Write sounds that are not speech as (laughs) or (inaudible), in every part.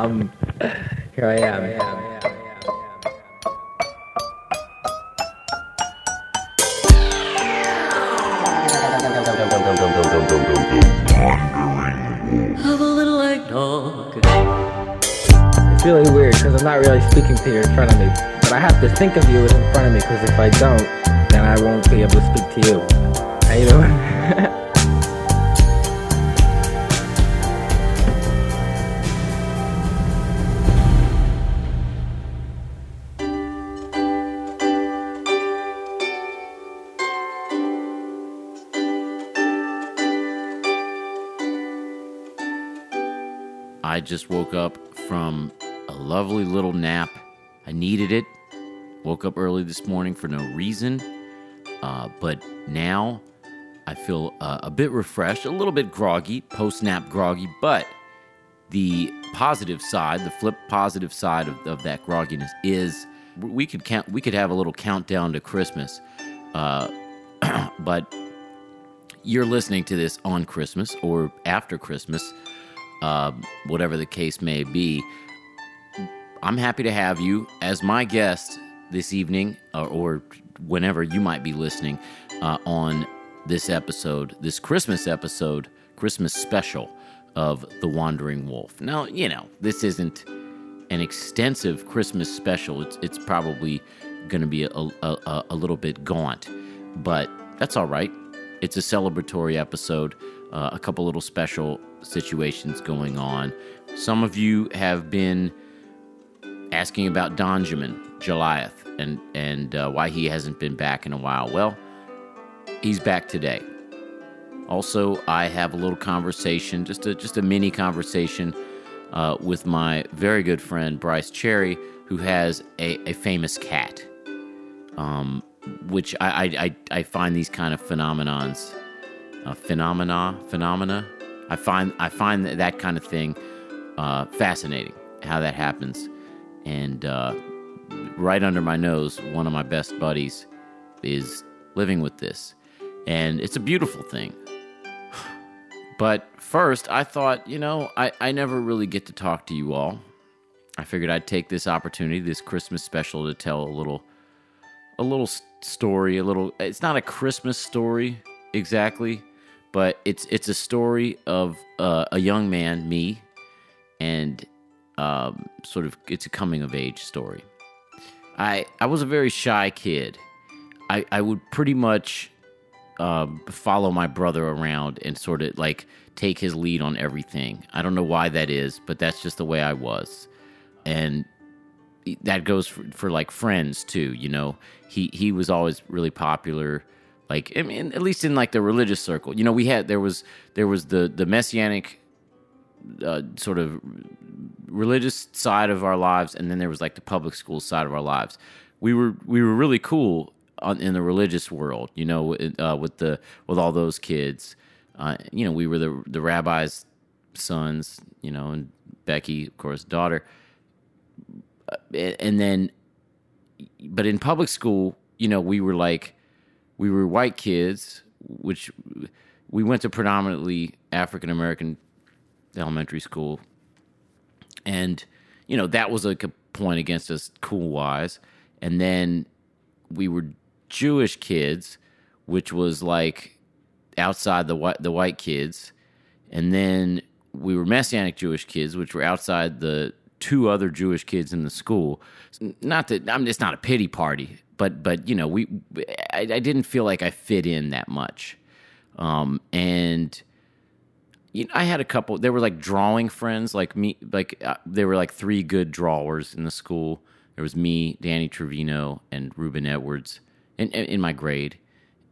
um, here I am. Here I am. Have a little. It's really weird because I'm not really speaking to you in front of me, but I have to think of you as in front of me because if I don't, then I won't be able to speak to you. How you doing? Just woke up from a lovely little nap. I needed it. Woke up early this morning for no reason. Uh, but now I feel uh, a bit refreshed, a little bit groggy, post nap groggy. But the positive side, the flip positive side of, of that grogginess is we could count, we could have a little countdown to Christmas. Uh, (clears throat) but you're listening to this on Christmas or after Christmas, uh, whatever the case may be. I'm happy to have you as my guest this evening, or, or whenever you might be listening uh, on this episode, this Christmas episode, Christmas special of The Wandering Wolf. Now, you know, this isn't an extensive Christmas special. It's it's probably going to be a, a, a, a little bit gaunt, but that's all right. It's a celebratory episode, uh, a couple little special situations going on. Some of you have been asking about Donjamin, Goliath, and and uh, why he hasn't been back in a while. Well, he's back today. Also, I have a little conversation, just a just a mini conversation uh, with my very good friend Bryce Cherry, who has a, a famous cat. Um, which I, I, I, find these kind of phenomenons, uh, phenomena, phenomena. I find I find that, that kind of thing uh, fascinating. How that happens, and uh, right under my nose, one of my best buddies is living with this, and it's a beautiful thing. But first, I thought, you know, I, I never really get to talk to you all. I figured I'd take this opportunity, this Christmas special, to tell a little a little story, a little it's not a Christmas story exactly, but it's it's a story of uh, a young man, me, and um, sort of it's a coming of age story. I I was a very shy kid. I I would pretty much um, follow my brother around and sort of like take his lead on everything. I don't know why that is, but that's just the way I was. And that goes for, for like friends too, you know. He he was always really popular like I mean at least in like the religious circle. You know, we had there was there was the the messianic uh, sort of religious side of our lives and then there was like the public school side of our lives. We were we were really cool on, in the religious world, you know, uh, with the with all those kids. Uh, you know, we were the the rabbi's sons, you know, and Becky, of course, daughter. Uh, And then, but in public school, you know, we were like, we were white kids, which we went to predominantly African American elementary school, and you know that was like a point against us cool wise. And then we were Jewish kids, which was like outside the white the white kids, and then we were Messianic Jewish kids, which were outside the two other Jewish kids in the school. Not that I mean, it's not a pity party, but but you know we I, I didn't feel like I fit in that much, um, and you know, I had a couple. They were like drawing friends, like me. Like uh, there were like three good drawers in the school. There was me, Danny Trevino, and Ruben Edwards in in, in my grade,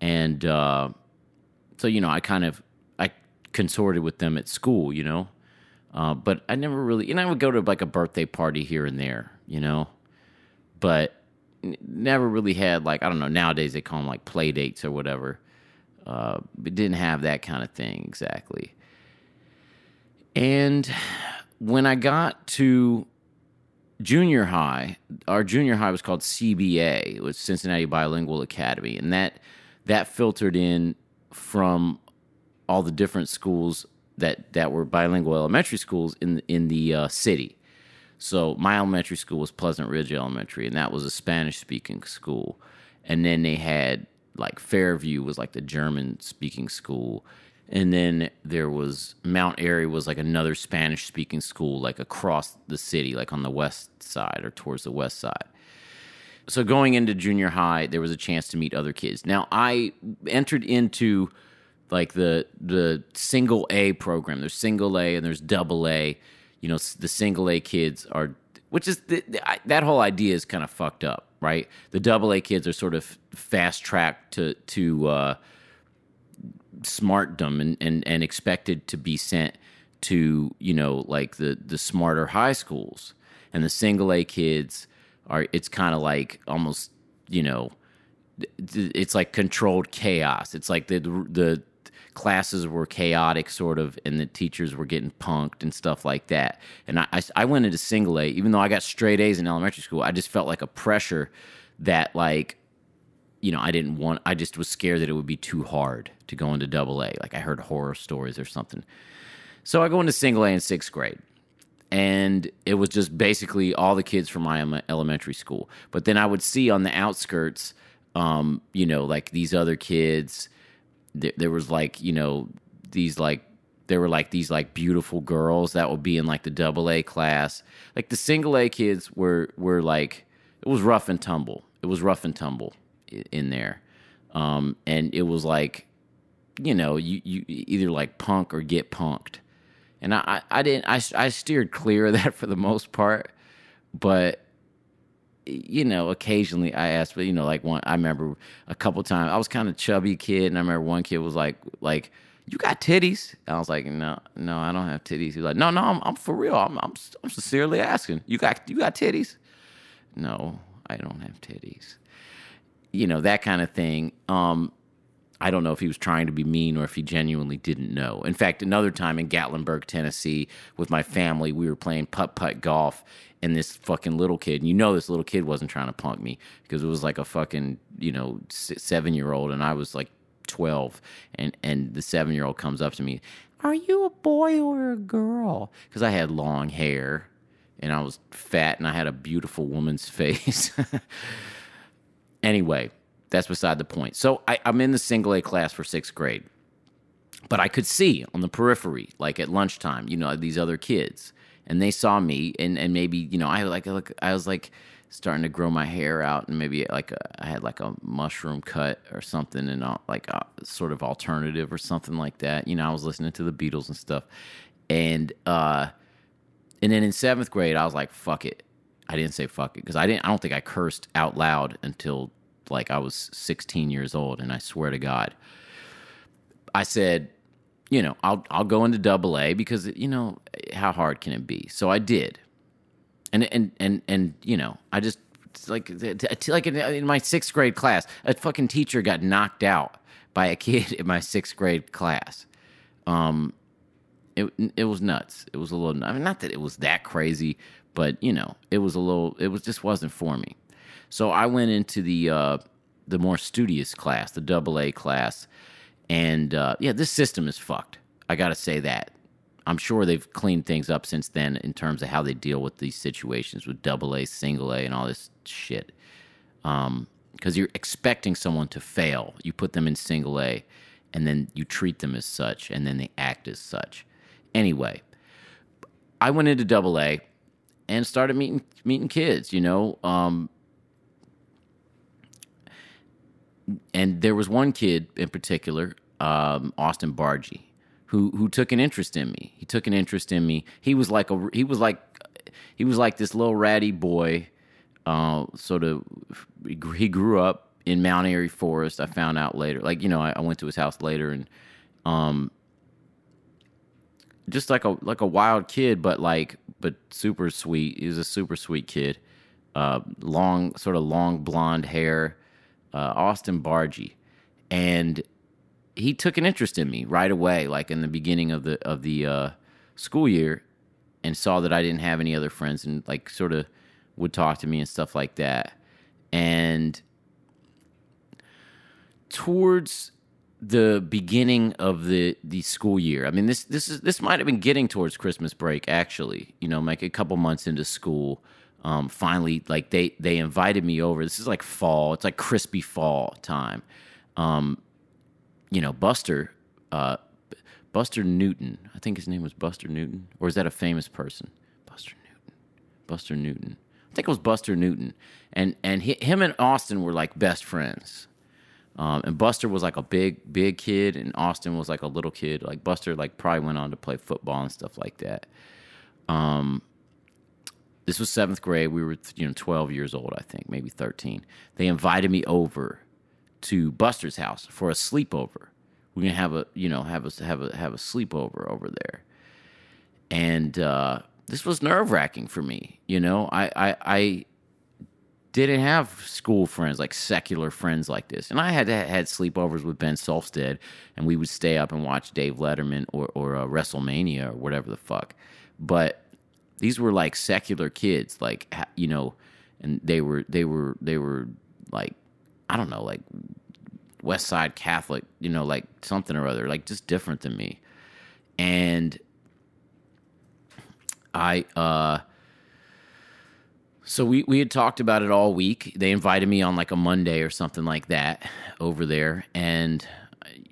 and uh, so you know I kind of I consorted with them at school, you know. Uh, but I never really, know, I would go to like a birthday party here and there, you know, but n- never really had like I don't know. Nowadays they call them like play dates or whatever. Uh, but didn't have that kind of thing exactly. And when I got to junior high, our junior high was called CBA. It was Cincinnati Bilingual Academy, and that that filtered in from all the different schools that that were bilingual elementary schools in in the uh, city. So my elementary school was Pleasant Ridge Elementary, and that was a Spanish speaking school. And then they had like Fairview was like the German speaking school. And then there was Mount Airy was like another Spanish speaking school, like across the city, like on the west side or towards the west side. So going into junior high, there was a chance to meet other kids. Now I entered into like the the single A program. There's single A and there's double A. You know, the single A kids are, which is the, the, that whole idea is kind of fucked up, right? The double A kids are sort of fast tracked to to uh, smartdom and, and and expected to be sent to you know like the the smarter high schools, and the single A kids are. It's kind of like almost you know it's like controlled chaos. It's like the the classes were chaotic, sort of, and the teachers were getting punked and stuff like that. And I, I, I went into single A, even though I got straight A's in elementary school. I just felt like a pressure that, like, you know, I didn't want. I just was scared that it would be too hard to go into double A. Like I heard horror stories or something. So I go into single A in sixth grade and it was just basically all the kids from my elementary school. But then I would see on the outskirts, um, you know, like these other kids there, there was like you know these like there were like these like beautiful girls that would be in like the double A class. Like the single A kids were were like it was rough and tumble. It was rough and tumble in there, um, and it was like you know you you either like punk or get punked, and I I, I didn't I I steered clear of that (laughs) for the most part, but you know, occasionally I asked, but you know, like one, I remember a couple times I was kind of chubby kid, and I remember one kid was like, like, you got titties? I was like, no, no, I don't have titties. He's like, no, no, I'm, I'm for real. I'm, I'm, I'm sincerely asking. You got, you got titties? No, I don't have titties. You know that kind of thing. Um, I don't know if he was trying to be mean or if he genuinely didn't know. In fact, another time in Gatlinburg, Tennessee, with my family, we were playing putt putt golf, and this fucking little kid, and you know this little kid wasn't trying to punk me because it was like a fucking you know seven year old, and I was like twelve, and and the seven year old comes up to me, "Are you a boy or a girl?" Because I had long hair, and I was fat, and I had a beautiful woman's (laughs) face. anyway, that's beside the point. So I, I'm in the single A class for sixth grade, but I could see on the periphery, like at lunchtime, you know, these other kids and they saw me and, and maybe you know I like look I was like starting to grow my hair out and maybe like a, I had like a mushroom cut or something and uh, like a sort of alternative or something like that. You know, I was listening to the Beatles and stuff, and uh, and then in seventh grade I was like, fuck it. I didn't say fuck it because I didn't. I don't think I cursed out loud until like I was 16 years old, and I swear to God, I said you know, I'll I'll go into double A because you know how hard can it be? So I did, and and and and you know, I just like like in my sixth grade class, a fucking teacher got knocked out by a (laughs) kid in my sixth grade class. Um, it it was nuts. It was a little. I mean, not that it was that crazy, but you know, it was a little. It was just wasn't for me. So I went into the uh, the more studious class, the double A class, and uh, yeah, this system is fucked. I got to say that. I'm sure they've cleaned things up since then in terms of how they deal with these situations with double A, single A, and all this shit. Because um, you're expecting someone to fail. You put them in single A, and then you treat them as such, and then they act as such. Anyway, I went into double A and started meeting meeting kids. You know, um, and there was one kid in particular um, Austin Bargy, who who took an interest in me. He took an interest in me. He was like a he was like he was like this little ratty boy. Uh, sort of he grew up in Mount Airy Forest. I found out later. Like you know, I, I went to his house later and um, just like a like a wild kid, but like but super sweet. He was a super sweet kid. Uh, long, sort of long blonde hair. Uh, Austin Bargy, and he took an interest in me right away, like in the beginning of the of the uh, school year, and saw that I didn't have any other friends, and like sort of would talk to me and stuff like that. And towards the beginning of the the school year. I mean, this this is this might have been getting towards Christmas break. Actually, you know, like a couple months into school, um, finally, like they they invited me over. This is like fall. It's like crispy fall time. Um, you know, Buster, uh, Buster Newton. I think his name was Buster Newton, or is that a famous person? Buster Newton. Buster Newton. I think it was Buster Newton, and and hi- him and Austin were like best friends. Um, and Buster was like a big, big kid, and Austin was like a little kid. Like Buster, like probably went on to play football and stuff like that. Um, this was seventh grade. We were, you know, twelve years old, I think, maybe thirteen. They invited me over to Buster's house for a sleepover. We're gonna have a, you know, have a have a have a sleepover over there, and uh, this was nerve wracking for me. You know, I I. I didn't have school friends like secular friends like this, and I had had sleepovers with Ben Solstead, and we would stay up and watch Dave Letterman or or uh, WrestleMania or whatever the fuck. But these were like secular kids, like you know, and they were they were they were like I don't know, like West Side Catholic, you know, like something or other, like just different than me, and I uh so we, we had talked about it all week. They invited me on like a Monday or something like that over there, and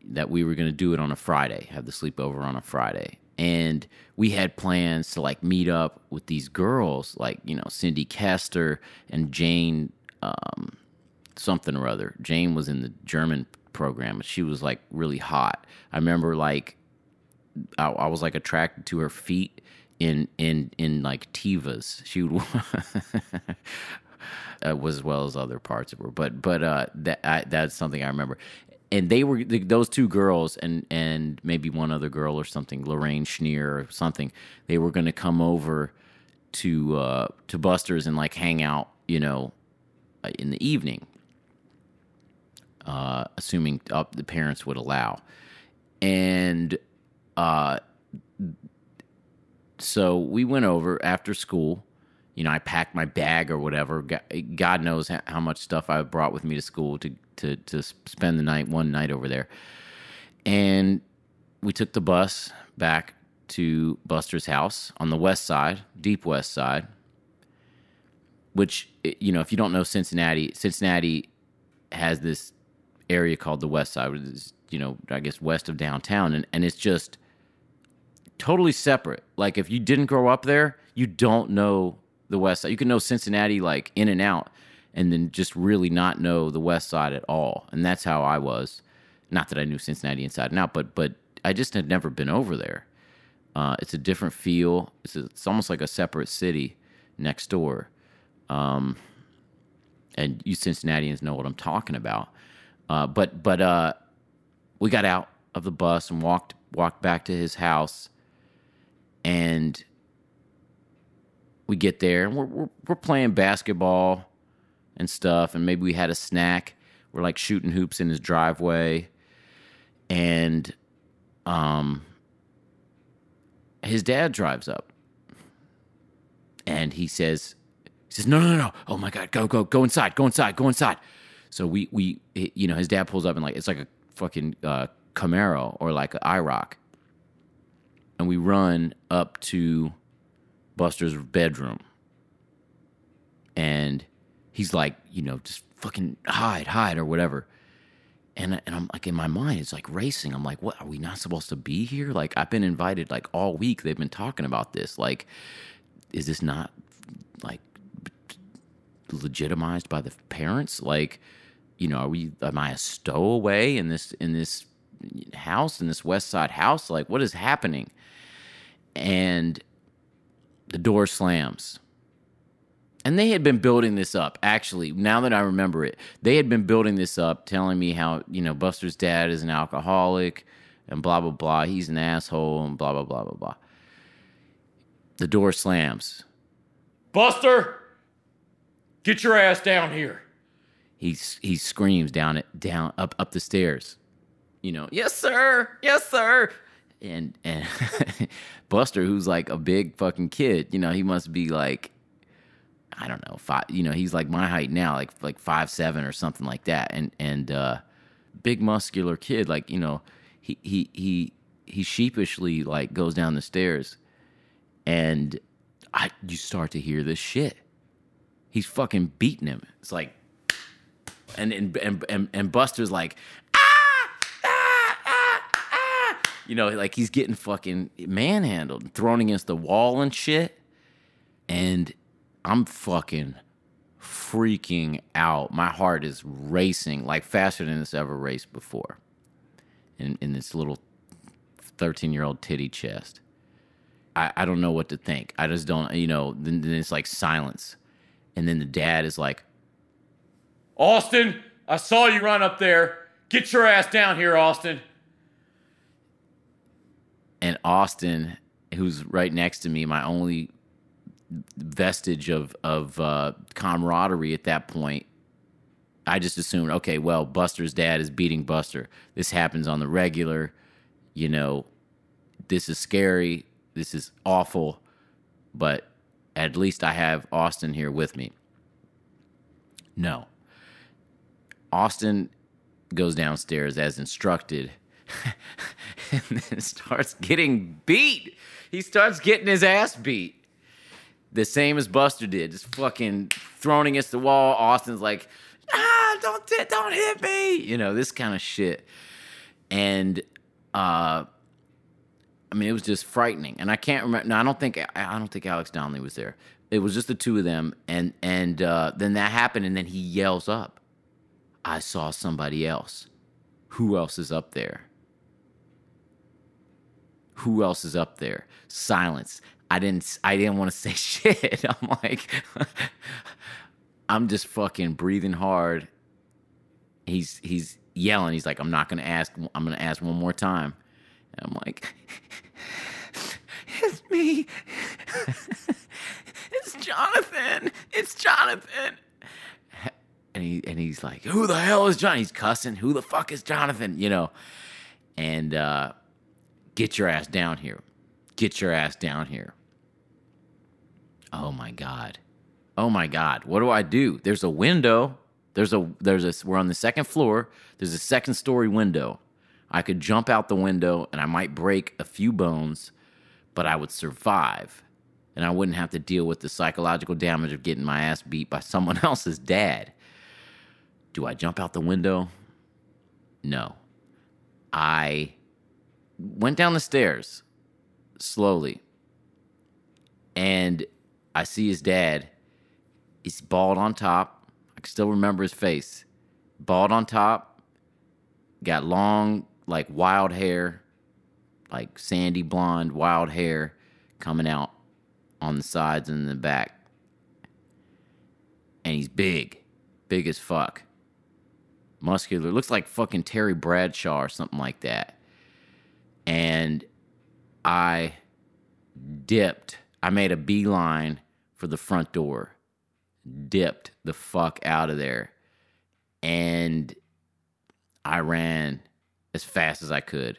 that we were going to do it on a Friday, have the sleepover on a Friday. And we had plans to like meet up with these girls, like, you know, Cindy Kester and Jane, um, something or other. Jane was in the German program, she was like really hot. I remember like, I, I was like attracted to her feet in in in like Tevas. She would (laughs) uh, was as well as other parts of her, but but uh, that I, that's something I remember. And they were th- those two girls, and and maybe one other girl or something, Lorraine Schneer or something. They were going to come over to uh, to Buster's and like hang out, you know, uh, in the evening, uh, assuming uh, the parents would allow. And uh, so we went over after school. You know, I packed my bag or whatever. God knows how much stuff I brought with me to school to to to spend the night one night over there. And we took the bus back to Buster's house on the west side, deep west side. Which you know, if you don't know Cincinnati, Cincinnati has this area called the west side, which is you know, I guess west of downtown, and and it's just totally separate. Like if you didn't grow up there, you don't know the west side. You can know Cincinnati like in and out and then just really not know the west side at all. And that's how I was. Not that I knew Cincinnati inside and out, but but I just had never been over there. Uh, it's a different feel. It's, a, it's almost like a separate city next door. Um, and you Cincinnatians know what I'm talking about. Uh, but but uh, we got out of the bus and walked walked back to his house and we get there and we're, we're, we're playing basketball and stuff and maybe we had a snack. We're like shooting hoops in his driveway and um his dad drives up. And he says he says no no no oh my god go go go inside go inside go inside. So we we you know his dad pulls up and like it's like a fucking uh camaro or like an iroc. And we run up to Buster's bedroom. And he's like, you know, just fucking hide, hide, or whatever. And, and I'm like, in my mind, it's like racing. I'm like, what? Are we not supposed to be here? Like, I've been invited like all week. They've been talking about this. Like, is this not like legitimized by the parents? Like, you know, are we, am I a stowaway in this, in this house, in this West Side house? Like, what is happening? and the door slams. And they had been building this up. Actually, now that I remember it, they had been building this up, telling me how, you know, Buster's dad is an alcoholic and blah, blah, blah. He's an asshole and blah, blah, blah, blah, blah. The door slams. Buster, get your ass down here. He, he screams down it, down, up, up the stairs. You know, yes, sir. Yes, sir and and (laughs) Buster, who's like a big fucking kid, you know, he must be like, I don't know, five. You know, he's like my height now, like like five seven or something like that. And and uh, big muscular kid. Like you know, he he he he sheepishly like goes down the stairs, and I you start to hear this shit. He's fucking beating him. It's like, and and and and, and Buster's like, ah, ah, ah, ah. You know, like he's getting fucking manhandled, thrown against the wall and shit. And I'm fucking freaking out. My heart is racing like faster than it's ever raced before. In in this little 13 year old titty chest. I, I don't know what to think. I just don't, you know, then, then it's like silence. And then the dad is like, Austin, I saw you run up there. Get your ass down here, Austin. And Austin, who's right next to me, my only vestige of of uh, camaraderie at that point, I just assumed, okay, well, Buster's dad is beating Buster. This happens on the regular. You know, this is scary. This is awful. But at least I have Austin here with me. No. Austin goes downstairs as instructed (laughs) and then starts getting beat. He starts getting his ass beat. The same as Buster did, just fucking thrown against the wall. Austin's like, ah, don't don't hit me. You know, this kind of shit. And uh I mean, it was just frightening. And I can't remember. No, I don't think I don't think Alex Donnelly was there. It was just the two of them, and and uh, then that happened, and then he yells up, "I saw somebody else. Who else is up there? Who else is up there?" Silence. I didn't. I didn't want to (laughs) say shit. (laughs) I'm like, (laughs) I'm just fucking breathing hard. He's he's yelling. He's like, I'm not gonna ask. I'm gonna ask one more time. And I'm like, it's me. it's Jonathan. It's Jonathan. And he and he's like, who the hell is John? He's cussing. Who the fuck is Jonathan? You know. And uh, get your ass down here. Get your ass down here. Oh my god. Oh my god. What do I do? There's a window. There's a there's a we're on the second floor. There's a second story window. I could jump out the window and I might break a few bones, but I would survive. And I wouldn't have to deal with the psychological damage of getting my ass beat by (laughs) someone else's dad. Do I jump out the window? No. I went down the stairs slowly. And I see his dad. He's bald on top. I can still remember his face. Bald on top, got long like wild hair, like sandy blonde wild hair coming out on the sides and the back. And he's big, big as fuck. Muscular. Looks like fucking Terry Bradshaw or something like that. And I dipped. I made a beeline for the front door. Dipped the fuck out of there. And I ran as fast as I could.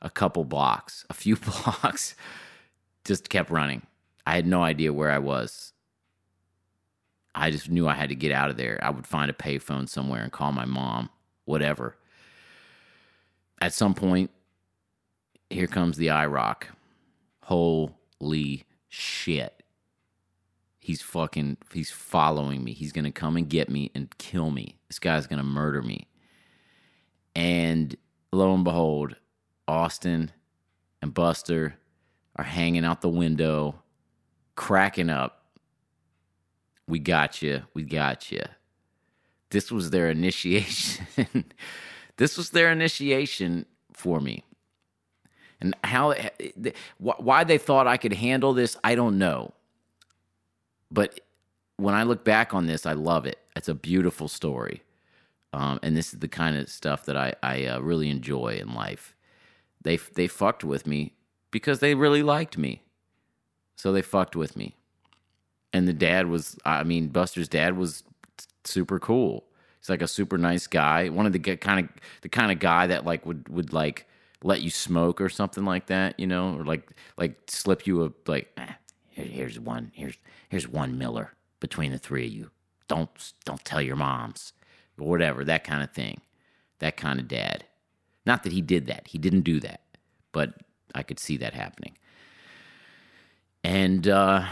A couple blocks, a few (laughs) blocks, just kept running. I had no idea where I was. I just knew I had to get out of there. I would find a payphone somewhere and call my mom, whatever. At some point, here comes the IROC. Holy shit. He's fucking, he's following me. He's going to come and get me and kill me. This guy's going to murder me. And lo and behold, Austin and Buster are hanging out the window, cracking up. We got you. We got you. This was their initiation. (laughs) this was their initiation for me. And how, why they thought I could handle this, I don't know. But when I look back on this, I love it. It's a beautiful story. Um, and this is the kind of stuff that I, I uh, really enjoy in life. They they fucked with me because they really liked me, so they fucked with me. And the dad was, I mean, Buster's dad was super cool. He's like a super nice guy. One of the kind of the kind of guy that like would would like let you smoke or something like that, you know, or like like slip you a like eh, here's one here's here's one Miller between the three of you. Don't don't tell your moms or whatever, that kind of thing. that kind of dad. Not that he did that, he didn't do that, but I could see that happening. And uh,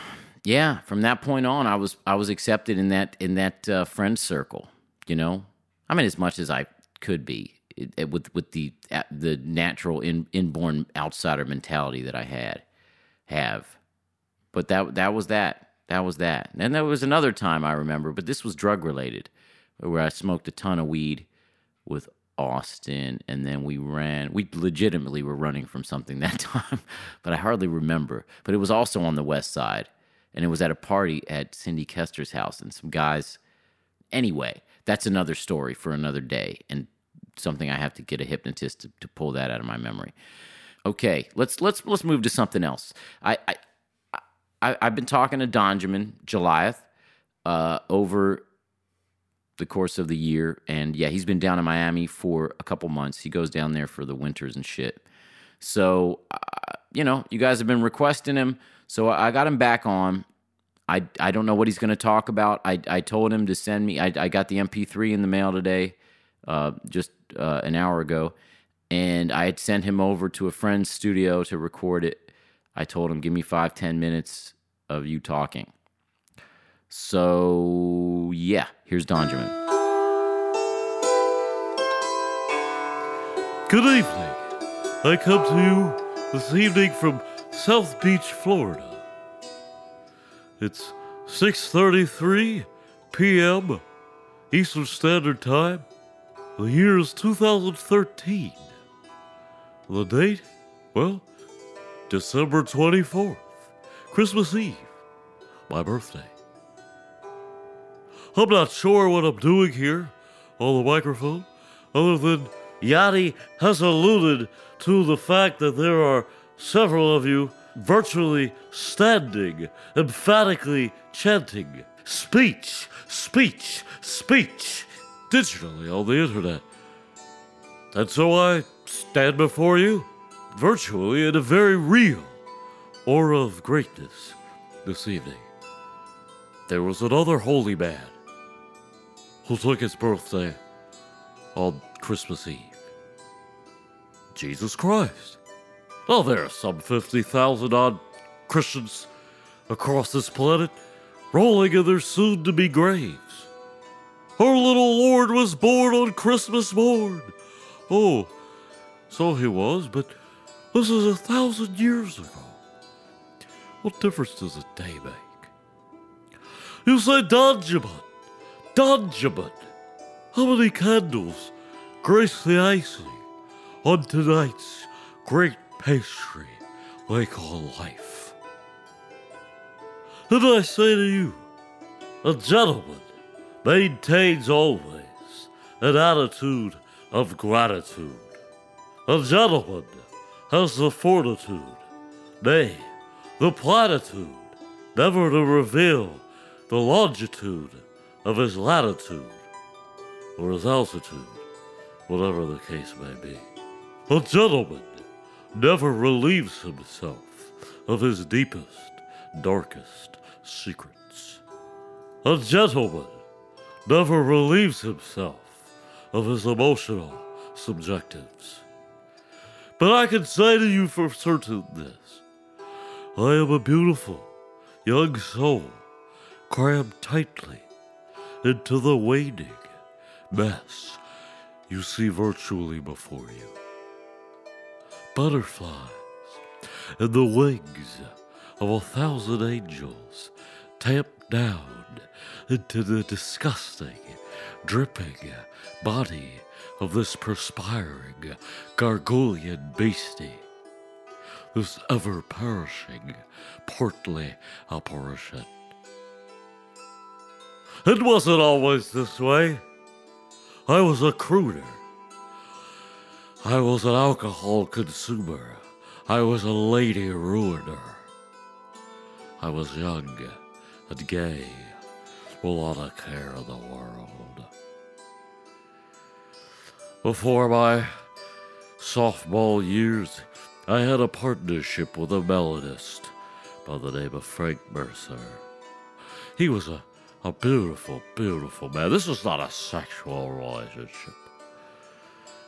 yeah, from that point on, I was I was accepted in that in that uh, friend circle. You know, I mean, as much as I could be it, it, with with the the natural in, inborn outsider mentality that I had have. But that that was that. That was that. And there was another time I remember, but this was drug related, where I smoked a ton of weed with Austin, and then we ran. We legitimately were running from something that (laughs) time, but I hardly remember. But it was also on the west side, and it was at a party at Cindy Kester's house, and some guys. Anyway, that's another story for another day, and something I have to get a hypnotist to, to pull that out of my memory. Okay, let's let's let's move to something else. I, I I, have been talking to Donjamin Goliath uh, over the course of the year, and yeah, he's been down in Miami for a couple months. He goes down there for the winters and shit. So, uh, you know, you guys have been requesting him, so I got him back on. I, I don't know what he's going to talk about. I, I told him to send me. I, I got the MP3 in the mail today, uh, just uh, an hour ago, and I had sent him over to a friend's studio to record it I told him, give me five, ten minutes of you talking. So, yeah, here's Donjamin. Good evening. I come to you this evening from South Beach, Florida. It's 6:33 p.m. Eastern Standard Time. The year is 2013. The date? Well, December 24th, Christmas Eve, my birthday. I'm not sure what I'm doing here on the microphone, other than Yadi has alluded to the fact that there are several of you virtually standing, emphatically chanting, speech, speech, speech, digitally on the internet. And so I stand before you virtually in a very real aura of greatness this evening. There was another holy man who took his birthday on Christmas Eve. Jesus Christ. Now, there are some 50,000 odd Christians across this planet rolling in their soon to be graves. Our little Lord was born on Christmas morn. Oh, so he was, but this is a thousand years ago. What difference does a day make? You say Donjamin, Donjamin. How many candles grace the icing on tonight's great pastry we call life? And I say to you, a gentleman maintains always an attitude of gratitude. A gentleman has the fortitude, nay, the platitude, never to reveal the longitude of his latitude or his altitude, whatever the case may be. A gentleman never relieves himself of his deepest, darkest secrets. A gentleman never relieves himself of his emotional subjectives. But I can say to you for certain this I am a beautiful young soul crammed tightly into the waning mess you see virtually before you. Butterflies and the wings of a thousand angels tamped down into the disgusting, dripping body of this perspiring, gargouillian beastie, this ever perishing, portly apparition. It wasn't always this way. I was a crooner. I was an alcohol consumer. I was a lady ruiner. I was young and gay, will a lot of care of the world. Before my softball years, I had a partnership with a melodist by the name of Frank Mercer. He was a, a beautiful, beautiful man. This was not a sexual relationship.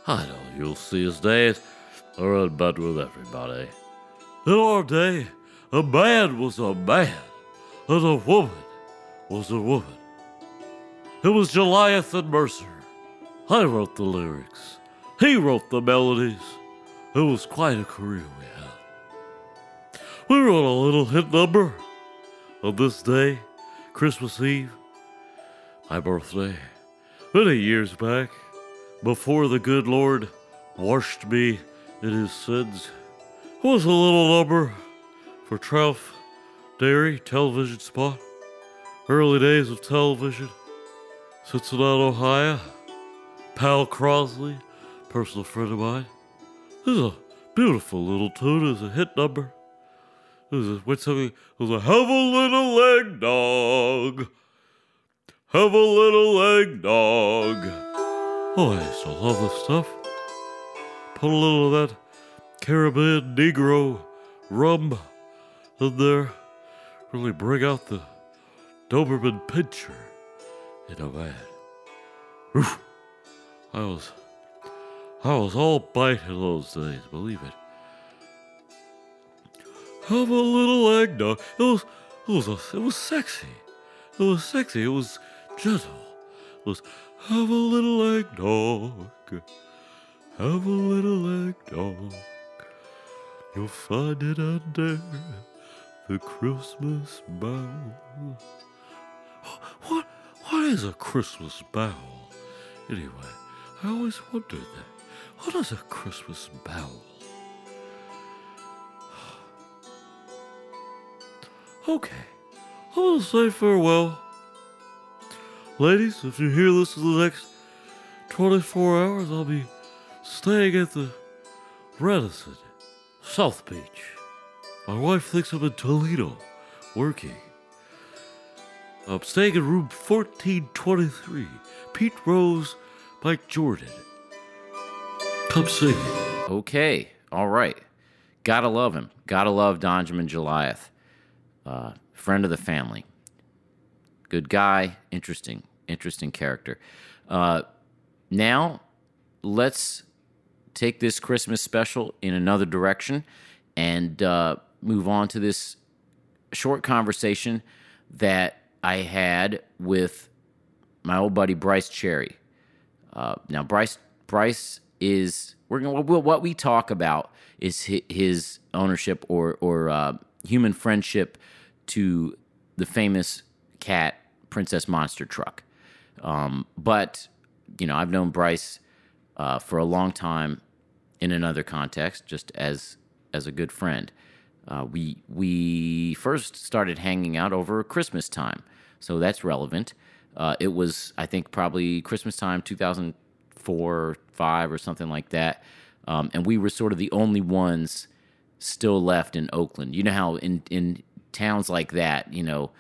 I know you'll see his days are in bed with everybody. In our day, a man was a man, and a woman was a woman. It was Goliath and Mercer. I wrote the lyrics. He wrote the melodies. It was quite a career we had. We wrote a little hit number on this day, Christmas Eve, my birthday, many years back, before the good Lord washed me in his sins. It was a little number for Trout Dairy television spot. Early days of television. Cincinnati, Ohio. Powel Crosley, personal friend of mine. This is a beautiful little tune. It's a hit number. It was a, what's something? It was a have a little leg dog. Have a little leg dog. Oh, I used to love this stuff. Put a little of that Caribbean Negro rum in there. Really bring out the Doberman Pinscher in a man. Oof. I was, I was all bite in those days, believe it. Have a little eggnog. It was, it was, a, it was sexy. It was sexy. It was gentle. It was have a little eggnog. Have a little eggnog. You'll find it under the Christmas bough. What? What is a Christmas bough? Anyway, I always wondered that. What is a Christmas bowl? Okay, I'm gonna say farewell. Ladies, if you hear this in the next 24 hours, I'll be staying at the Radisson, South Beach. My wife thinks I'm in Toledo, working. I'm staying in room 1423. Pete Rose, Mike Jordan. Come me. Okay, all right. Gotta love him. Gotta love Donjamin Goliath. Uh, friend of the family. Good guy. Interesting. Interesting character. Uh, now, let's take this Christmas special in another direction and uh, move on to this short conversation that I had with my old buddy Bryce Cherry. Uh, now, Bryce Bryce is we're gonna what we talk about is his ownership or or uh, human friendship to the famous cat Princess Monster Truck. Um, but you know, I've known Bryce uh, for a long time in another context, just as as a good friend. Uh, we we first started hanging out over Christmas time, so that's relevant. Uh, it was, I think, probably Christmas time, 2004 or five or something like that, um, and we were sort of the only ones still left in Oakland. You know how in in towns like that, you know,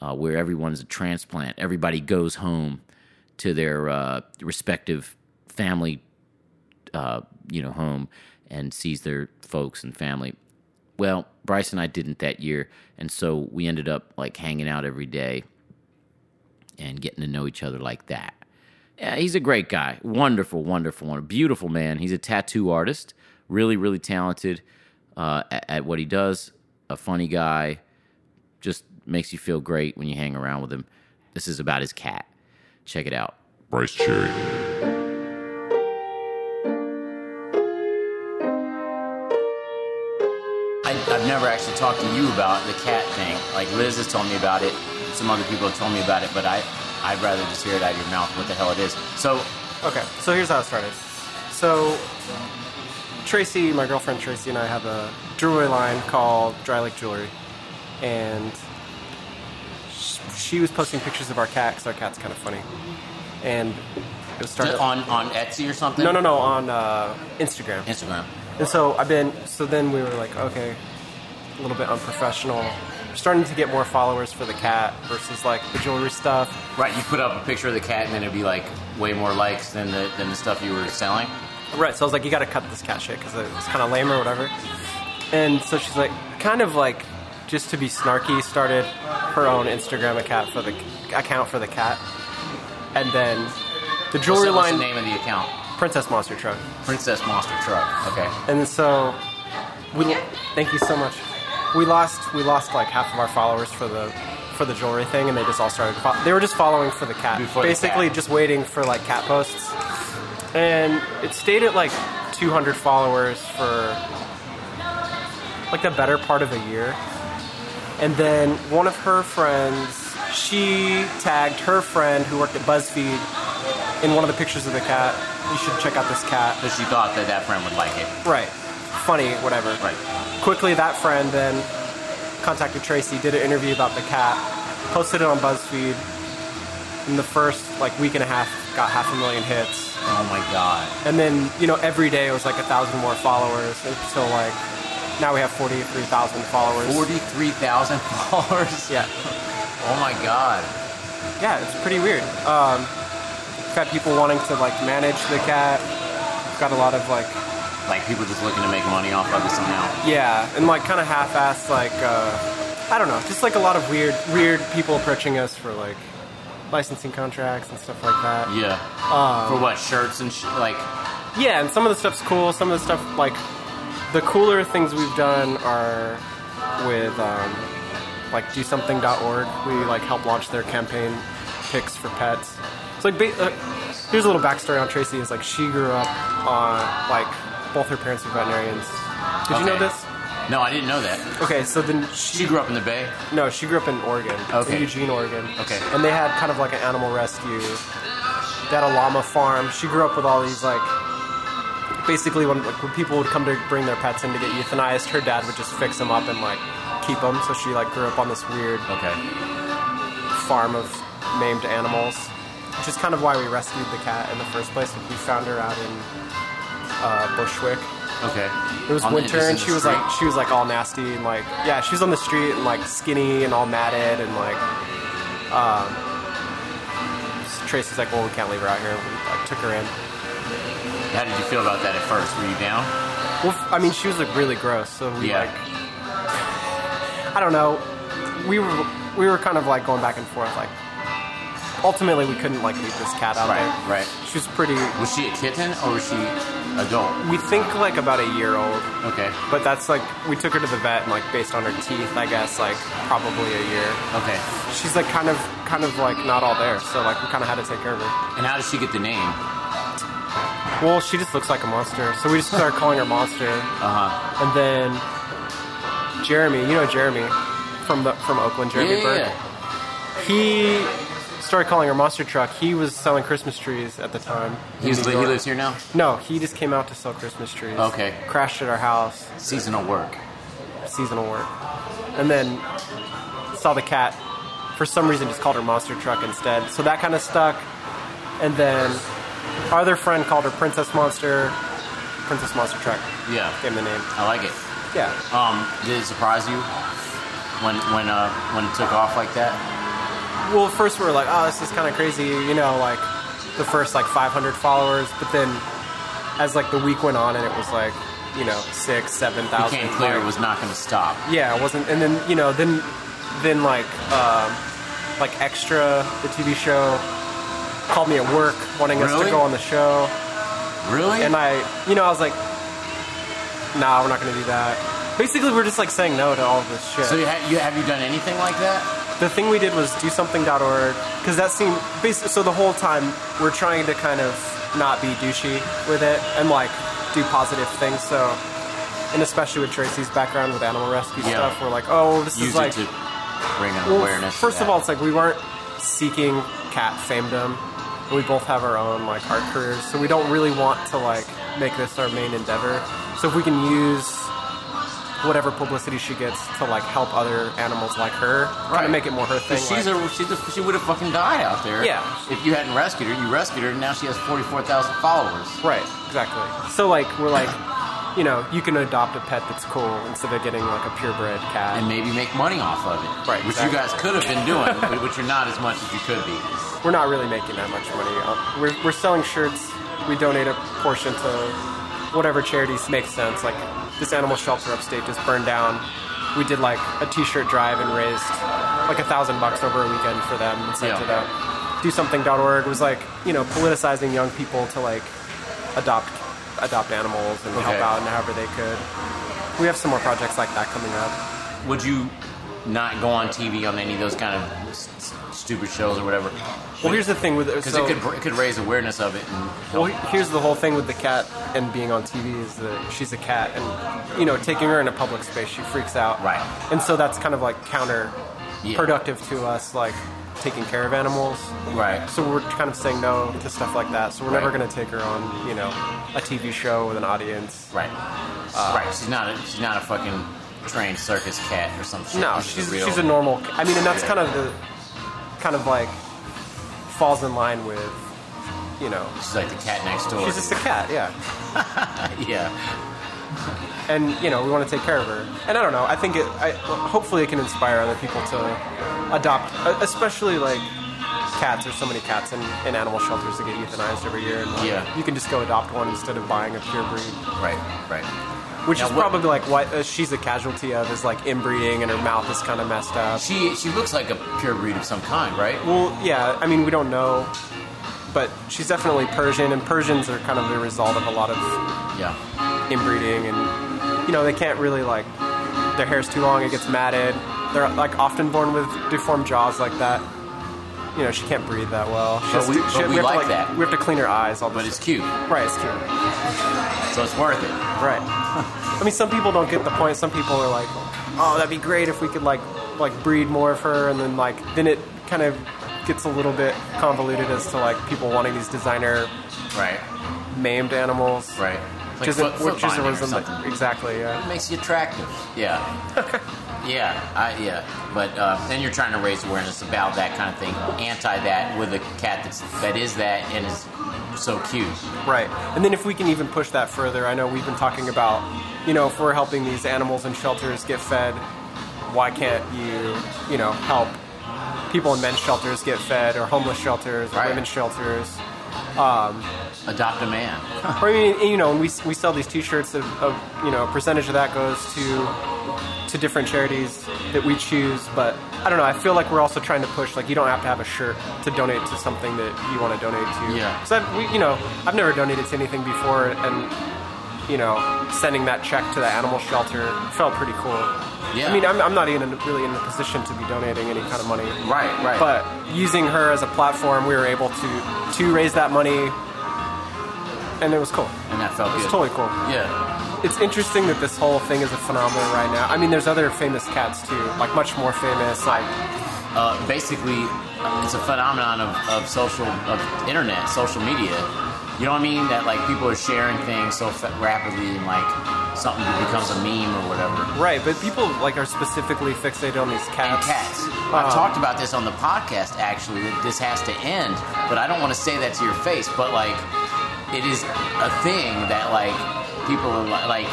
uh, where everyone's a transplant, everybody goes home to their uh, respective family, uh, you know, home and sees their folks and family. Well, Bryce and I didn't that year, and so we ended up like hanging out every day and getting to know each other like that. Yeah, he's a great guy. Wonderful, wonderful, wonderful, beautiful man. He's a tattoo artist, really, really talented uh, at, at what he does. A funny guy, just makes you feel great when you hang around with him. This is about his cat. Check it out. Bryce Cherry. I've never actually talked to you about the cat thing. Like Liz has told me about it, some other people have told me about it, but I, I'd rather just hear it out of your mouth what the hell it is. So, Okay, so here's how it started. So, Tracy, my girlfriend Tracy, and I have a jewelry line called Dry Lake Jewelry, and she was posting pictures of our cat because our cat's kind of funny, and it was started on on Etsy or something? No, no, no, on uh, Instagram. Instagram. And so I've been. So then we were like, okay, a little bit unprofessional. We're starting to get more followers for the cat versus like the jewelry stuff. Right, you put up a picture of the cat, and then it'd be like way more likes than the than the stuff you were selling. Right. So I was like, you got to cut this cat shit because it's kind of lame or whatever. And so she's like, kind of like, just to be snarky, started her own Instagram account for the account for the cat, and then the What's jewelry the, what's line. the name of the account? Princess Monster Truck. Princess Monster Truck. Okay. And so we thank you so much. We lost we lost like half of our followers for the for the jewelry thing, and they just all started. Fo- they were just following for the cat, Before the basically cat. just waiting for like cat posts. And it stayed at like 200 followers for like the better part of a year. And then one of her friends, she tagged her friend who worked at BuzzFeed in one of the pictures of the cat. You should check out this cat. Because she thought that that friend would like it. Right. Funny, whatever. Right. Quickly, that friend then contacted Tracy, did an interview about the cat, posted it on BuzzFeed. In the first like week and a half, got half a million hits, Oh my god. and then you know every day it was like a thousand more followers until like now we have forty three thousand followers. Forty-three thousand (laughs) followers. Yeah, Oh my god. yeah, it's pretty weird. Um, had people wanting to like manage the cat. Got a lot of like Like people just looking to make money off of it somehow. Yeah, and like kind of half-assed, like uh, I don't know, just like a lot of weird, weird people approaching us for like licensing contracts and stuff like that. Yeah. Um, For what shirts and sh- like? Yeah, and some of the stuff's cool. Some of the stuff, like the cooler things we've done are with um, like DoSomething.org. We like help launch their campaign Pics for Pets. So like, ba- uh, here's a little backstory on Tracy. Is like she grew up on like both her parents are veterinarians. Did you know Okay. this? No, I didn't know that. Okay, so then she She grew up in the Bay. No, she grew up in Oregon. Okay. In Eugene, Oregon. Okay. And they had kind of like an animal rescue. They had a llama farm. She grew up with all these like. Basically, when like when people would come to bring their pets in to get euthanized, her dad would just fix them up and like keep them. So she like grew up on this weird Okay. farm of named animals, which is kind of why we rescued the cat in the first place. Like, we found her out in uh, Bushwick. Okay. It was On winter, in and she was street? like, she was like all nasty and like, yeah, she was on the street and like skinny and all matted and like, um, Tracy's like, well, we can't leave her out here. We like, took her in. How did you feel about that at first? Were you down? Well, I mean, she was like really gross, so we Yeah. like, (laughs) I don't know, we were we were kind of like going back and forth. Like, ultimately, we couldn't like leave this cat out Right, there. right. She was pretty. Was she a kitten or was she adult? We think like about a year old. Okay. But that's like we took her to the vet and like based on her teeth, I guess like probably a year. Okay. She's like kind of kind of like not all there, so like we kind of had to take care of her. And how did she get the name? Well, she just looks like a monster, so we just started calling her Monster. Uh huh. And then Jeremy, you know Jeremy from the from Oakland, Jeremy Yeah, Burke. yeah, He started calling her Monster Truck. He was selling Christmas trees at the time. He, in was, New he lives here now. No, he just came out to sell Christmas trees. Okay. Crashed at our house. Seasonal work. seasonal work. And then saw the cat. For some reason, just called her Monster Truck instead. So that kind of stuck. And then our other friend called her Princess Monster. Princess Monster Truck. Yeah. Gave him the name. I like it. Yeah. Um, did it surprise you when when uh when it took off like that? Well, first we were like, oh, this is kind of crazy. You know, like the first like 500 followers. But then as like the week went on and it was like, you know, six, seven thousand. It became clear it was not going to stop. Yeah, it wasn't. And then you know, then then like um, like extra the TV show called me at work wanting us to go on the show, Really? and I you know I was like, nah, we're not gonna do that. Basically, we're just like saying no to all of this shit. so you, ha- you have you done anything like that? The thing we did was DoSomething.org because that seemed basically so the whole time we're trying to kind of not be douchey with it and like do positive things. So. And especially with Tracy's background with animal rescue Yeah. stuff, we're like, oh, this Use is like bring an Well, awareness. First of all, it's like we weren't seeking cat famedom. We both have our own like art careers, so we don't really want to like make this our main endeavor. So if we can use whatever publicity she gets to like help other animals like her, kind Right. of make it more her thing. she's like- a she's a she would have fucking died out there. Yeah. If you hadn't rescued her, you rescued her, and now she has forty four thousand followers. right, exactly. So like we're like, you know, you can adopt a pet that's cool instead of getting like a purebred cat. And maybe make money off of it. Right, Which exactly. you guys could have been doing, (laughs) but which you're not as much as you could be. we're not really making that much money. Uh, We're, we're selling shirts. We donate a portion to whatever charities make sense. Like this animal shelter upstate just burned down. We did like a T-shirt drive and raised like a thousand bucks over a weekend for them and sent Yeah. it out. DoSomething.org was like you know politicizing young people to like adopt adopt animals and help out and however they could. We have some more projects like that coming up. Would you not go on TV on any of those kind of stupid shows or whatever? Well, here's the thing with because so, it could it could raise awareness of it and Well, here's the whole thing with the cat and being on TV is that she's a cat, and you know, taking her in a public space, she freaks out. Right. And so that's kind of like Yeah. counterproductive to us, like taking care of animals. right. So we're kind of saying no to stuff like that. So we're never going to take her on, you know, a TV show with an audience. Right. Uh, right. She's not a she's not a fucking trained circus cat or some shit. No, she's real- she's a normal. I mean, and that's kind of the kind of like falls in line with, you know, She's like the cat next door. she's just a cat, yeah. (laughs) yeah. and you know we want to take care of her. And I don't know. I think it. I, hopefully, it can inspire other people to adopt, especially like cats. There's so many cats in, in animal shelters that get euthanized every year, and like, Yeah. you can just go adopt one instead of buying a pure breed, Right. Right. Which Now, is what- probably like what uh, she's a casualty of is like inbreeding, and her mouth is kind of messed up. She she looks like a pure breed of some kind, right? Well, yeah. I mean, we don't know. But she's definitely Persian, and Persians are kind of the result of a lot of Yeah. inbreeding and you know they can't really like their hair's too long it gets matted they're like often born with deformed jaws like that you know she can't breathe that well she But we- to- but she- we have like to, that. we have to clean her eyes all the But it's cute, right it's cute so it's worth it. right i mean some people don't get the point some people are like oh that'd be great if we could like like breed more of her and then like then it kind of gets a little bit convoluted as to like people wanting these designer Right. maimed animals Right. which Like isn't foot, foot which binding or something something. exactly yeah It makes you attractive. Yeah. (laughs) yeah. I, yeah. But uh, then you're trying to raise awareness about that kind of thing, anti that with a cat that's that is that and is so cute. Right. And then if we can even push that further, I know we've been talking about, you know, if we're helping these animals in shelters get fed, why can't you, you know, help people in men's shelters get fed or homeless shelters or Right. women's shelters? Um, Adopt a man. (laughs) Or I mean, you know, and we, we sell these T-shirts of, of, you know, a percentage of that goes to to different charities that we choose. But I don't know. I feel like we're also trying to push like you don't have to have a shirt to donate to something that you want to donate to. Yeah. Because I've we, you know I've never donated to anything before, and you know sending that check to the animal shelter felt pretty cool. Yeah. I mean, I'm, I'm not even really in the position to be donating any kind of money. Right. Right. But using her as a platform, we were able to to raise that money, and it was cool. and that felt It was good. totally cool. Yeah. It's interesting that this whole thing is a phenomenon right now. I mean, there's other famous cats too, like much more famous. Like, Uh, basically, it's a phenomenon of, of social, of internet, social media. You know what I mean? That like people are sharing things so rapidly, and like something becomes a meme or whatever. right, but people like are specifically fixated on these And cats. cats. Um, I've talked about this on the podcast actually that this has to end, but I don't want to say that to your face. But like, it is a thing that like people are li- like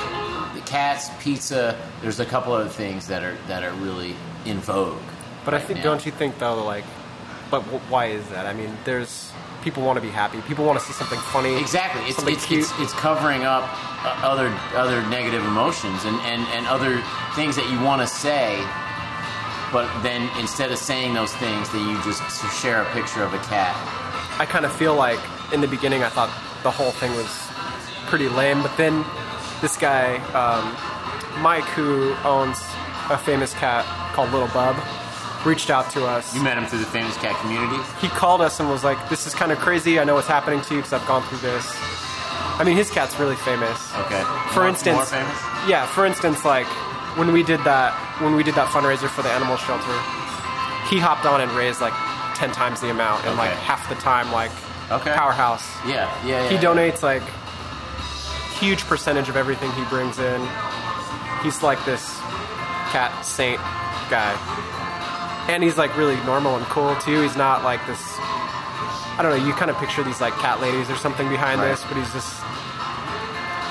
the cats, pizza. There's a couple other things that are that are really in vogue. But I think, now. don't you think though, like, but w- why is that? I mean, there's people want to be happy. People want to see something funny. Exactly. It's it's, it's it's covering up uh, other other negative emotions and, and, and other things that you want to say, but then instead of saying those things, then you just share a picture of a cat. I kind of feel like in the beginning I thought the whole thing was pretty lame, but then this guy, um, Mike, who owns a famous cat called Lil Bub, reached out to us. You met him through the famous cat community. He called us and was like, "This is kind of crazy. I know what's happening to you because I've gone through this." I mean, his cat's really famous. Okay. For More- instance, more famous. yeah. For instance, like when we did that when we did that fundraiser for the animal shelter, he hopped on and raised like ten times the amount in like half the time. Like Okay. powerhouse. Yeah, yeah, yeah. He yeah. donates like huge percentage of everything he brings in. He's like this cat saint guy. And he's like really normal and cool too. He's not like this I don't know, you kind of picture these like cat ladies or something behind Right. this, but he's just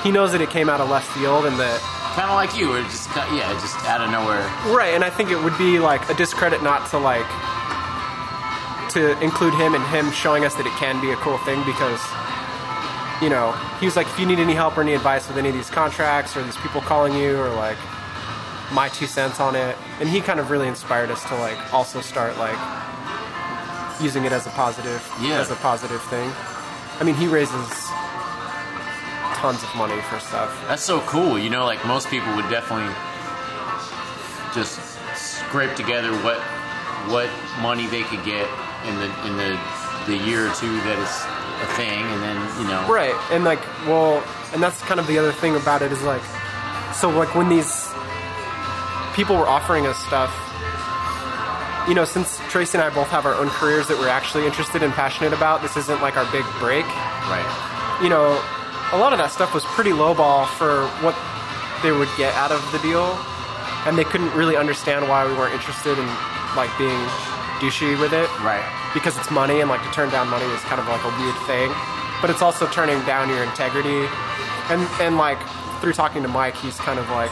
he knows that it came out of left field and that Kind of like you, or just yeah, just out of nowhere. Right, and I think it would be like a discredit not to like to include him and him showing us that it can be a cool thing because you know, he was like if you need any help or any advice with any of these contracts or these people calling you or like my two cents on it. And he kind of really inspired us to like also start like using it as a positive Yeah. as a positive thing. I mean he raises tons of money for stuff. That's so cool. You know, like most people would definitely just scrape together what what money they could get in the in the the year or two that it's a thing, and then you know, Right, and like, well, and that's kind of the other thing about it is like, so like when these people were offering us stuff, you know, since Tracy and I both have our own careers that we're actually interested and passionate about, this isn't like our big break. right? You know, a lot of that stuff was pretty lowball for what they would get out of the deal, and they couldn't really understand why we weren't interested in like being douchey with it Right. because it's money and like to turn down money is kind of like a weird thing but it's also turning down your integrity and and like through talking to mike he's kind of like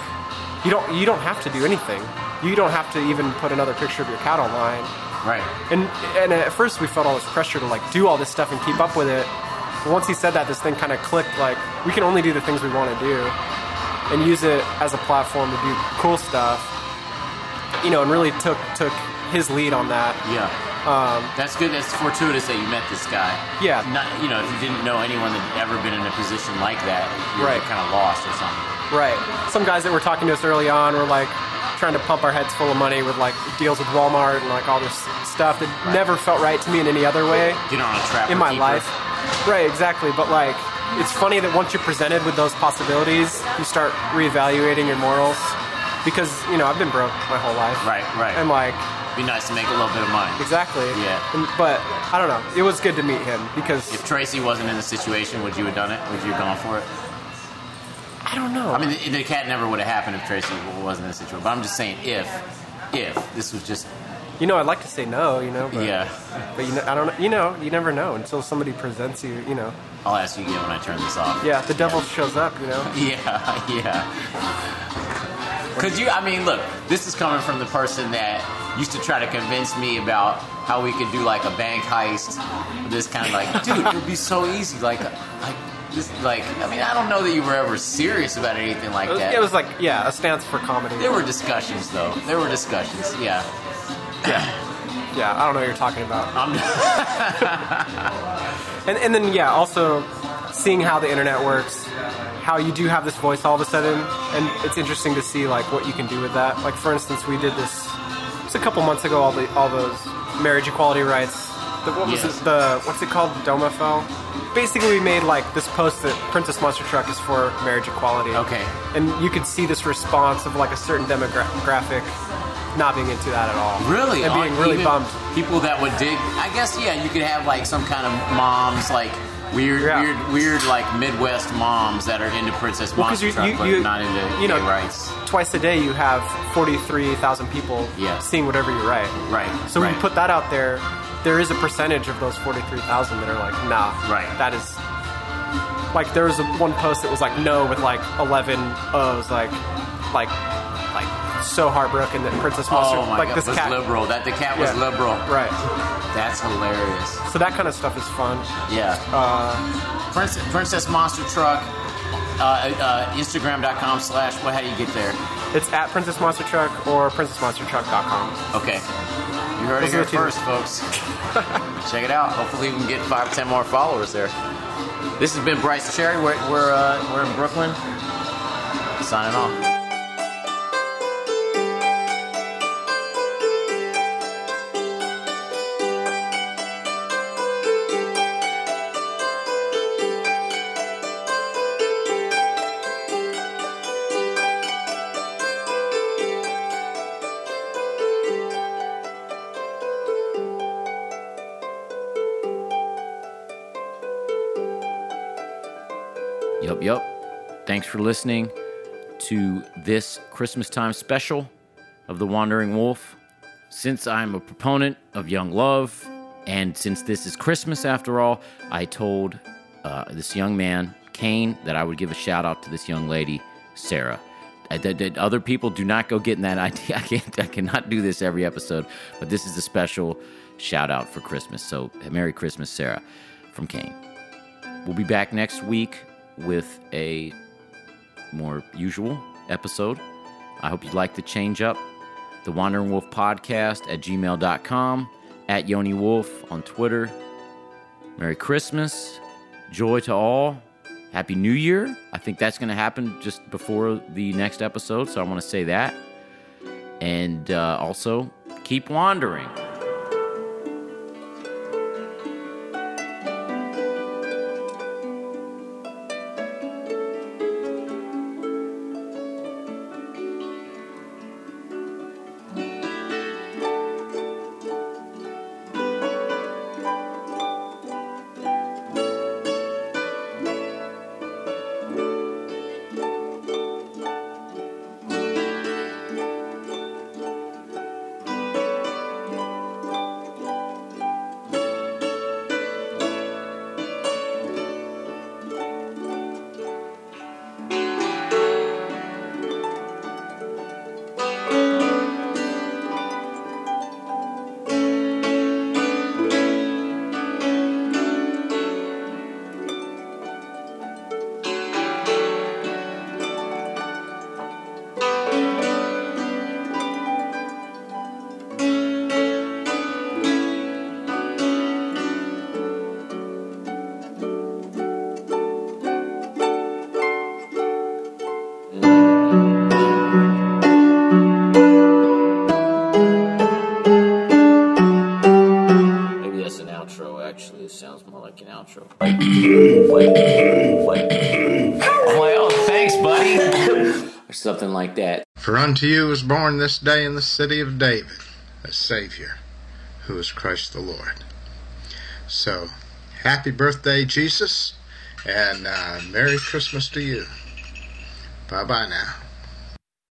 you don't you don't have to do anything you don't have to even put another picture of your cat online Right. and and at first we felt all this pressure to like do all this stuff and keep up with it but once he said that this thing kind of clicked like we can only do the things we want to do and use it as a platform to do cool stuff you know and really took took his lead on that Yeah. um, That's good. That's fortuitous that you met this guy. Yeah. Not, you know, if you didn't know anyone that had ever been in a position like that, you're Right. kind of lost or something. Right. Some guys that were talking to us early on were like trying to pump our heads full of money with like deals with Walmart and like all this stuff that never felt right to me in any other way Get on a trap in my life. Right, exactly. But like, it's funny that once you're presented with those possibilities, you start reevaluating your morals. Because you know I've been broke my whole life. Right, right. And like, Be nice to make a little bit of money. exactly. Yeah. And, but I don't know. It was good to meet him because If Tracy wasn't in the situation, would you have done it? Would you have gone for it? I don't know. I mean, the, the cat never would have happened if Tracy wasn't in the situation. But I'm just saying, if, if this was just, you know, I'd like to say no. You know, but yeah. But you know, I don't know. You know, you never know until somebody presents you. You know. I'll ask you again when I turn this off. Yeah, the devil shows up. You know. (laughs) Yeah, yeah. Because you, I mean, look, this is coming from the person that used to try to convince me about how we could do like a bank heist. This kind of like, dude, it would be so easy. Like, like this, like. I mean, I don't know that you were ever serious about anything like It was, that. it was like yeah, a stance for comedy. there were discussions, though. There were discussions. Yeah. yeah, Yeah. I don't know what you're talking about. (laughs) And and then yeah, also seeing how the internet works, how you do have this voice all of a sudden, and it's interesting to see like what you can do with that. Like for instance, we did this just a couple months ago. All the all those marriage equality rights. The, what was Yes. it? The what's it called? DOMA fell. Basically, we made like this post that Princess Monster Truck is for marriage equality. Okay. And you could see this response of like a certain demographic not being into that at all. Really? And being Uh, really bummed. People that would dig. I guess yeah, you could have like some kind of moms, like weird, Yeah. weird, weird, like Midwest moms that are into Princess Well, Monster you- Truck, you- but you- not into you know, gay rights. Twice a day, you have 43,000 people Yeah. seeing whatever you write. Right. So right. you put that out there, there is a percentage of those 43,000 that are like, nah, Right. that is. Like there was a, one post that was like no with like 11 O's, like, like, like so heartbroken that Princess Monster, Oh like god, this was cat, liberal. That the cat was Yeah. liberal. right? That's hilarious. So that kind of stuff is fun. Yeah. Uh, Princess, Princess Monster Truck. Uh, uh, Instagram.com slash. What? How do you get there? It's at Princess Monster Truck or princessmonstertruck.com. Okay. You heard it here first, folks. Check it out. Hopefully, we can get five, ten more followers there. This has been Bryce Cherry. We're we're, uh, we're in Brooklyn. Signing off. Thanks for listening to this Christmas time special of The Wandering Wolf. Since I'm a proponent of young love, and since this is Christmas after all, I told uh, this young man, Kane, that I would give a shout out to this young lady, Sarah. I, that other people do not go getting that (laughs) idea. I can't. I cannot do this every episode, but this is a special shout out for Christmas. So, Merry Christmas, Sarah, from Kane. We'll be back next week with a more usual episode. I hope you like the change up. The Wandering Wolf Podcast at gmail.com, at Yoni Wolf on Twitter. Merry Christmas, joy to all, Happy New Year. I think that's going to happen just before the next episode, so I want to say that. And uh, also, keep wandering. Unto you was born this day in the city of David a Savior, who is Christ the Lord. So, happy birthday, Jesus, and uh, Merry Christmas to you. Bye bye now.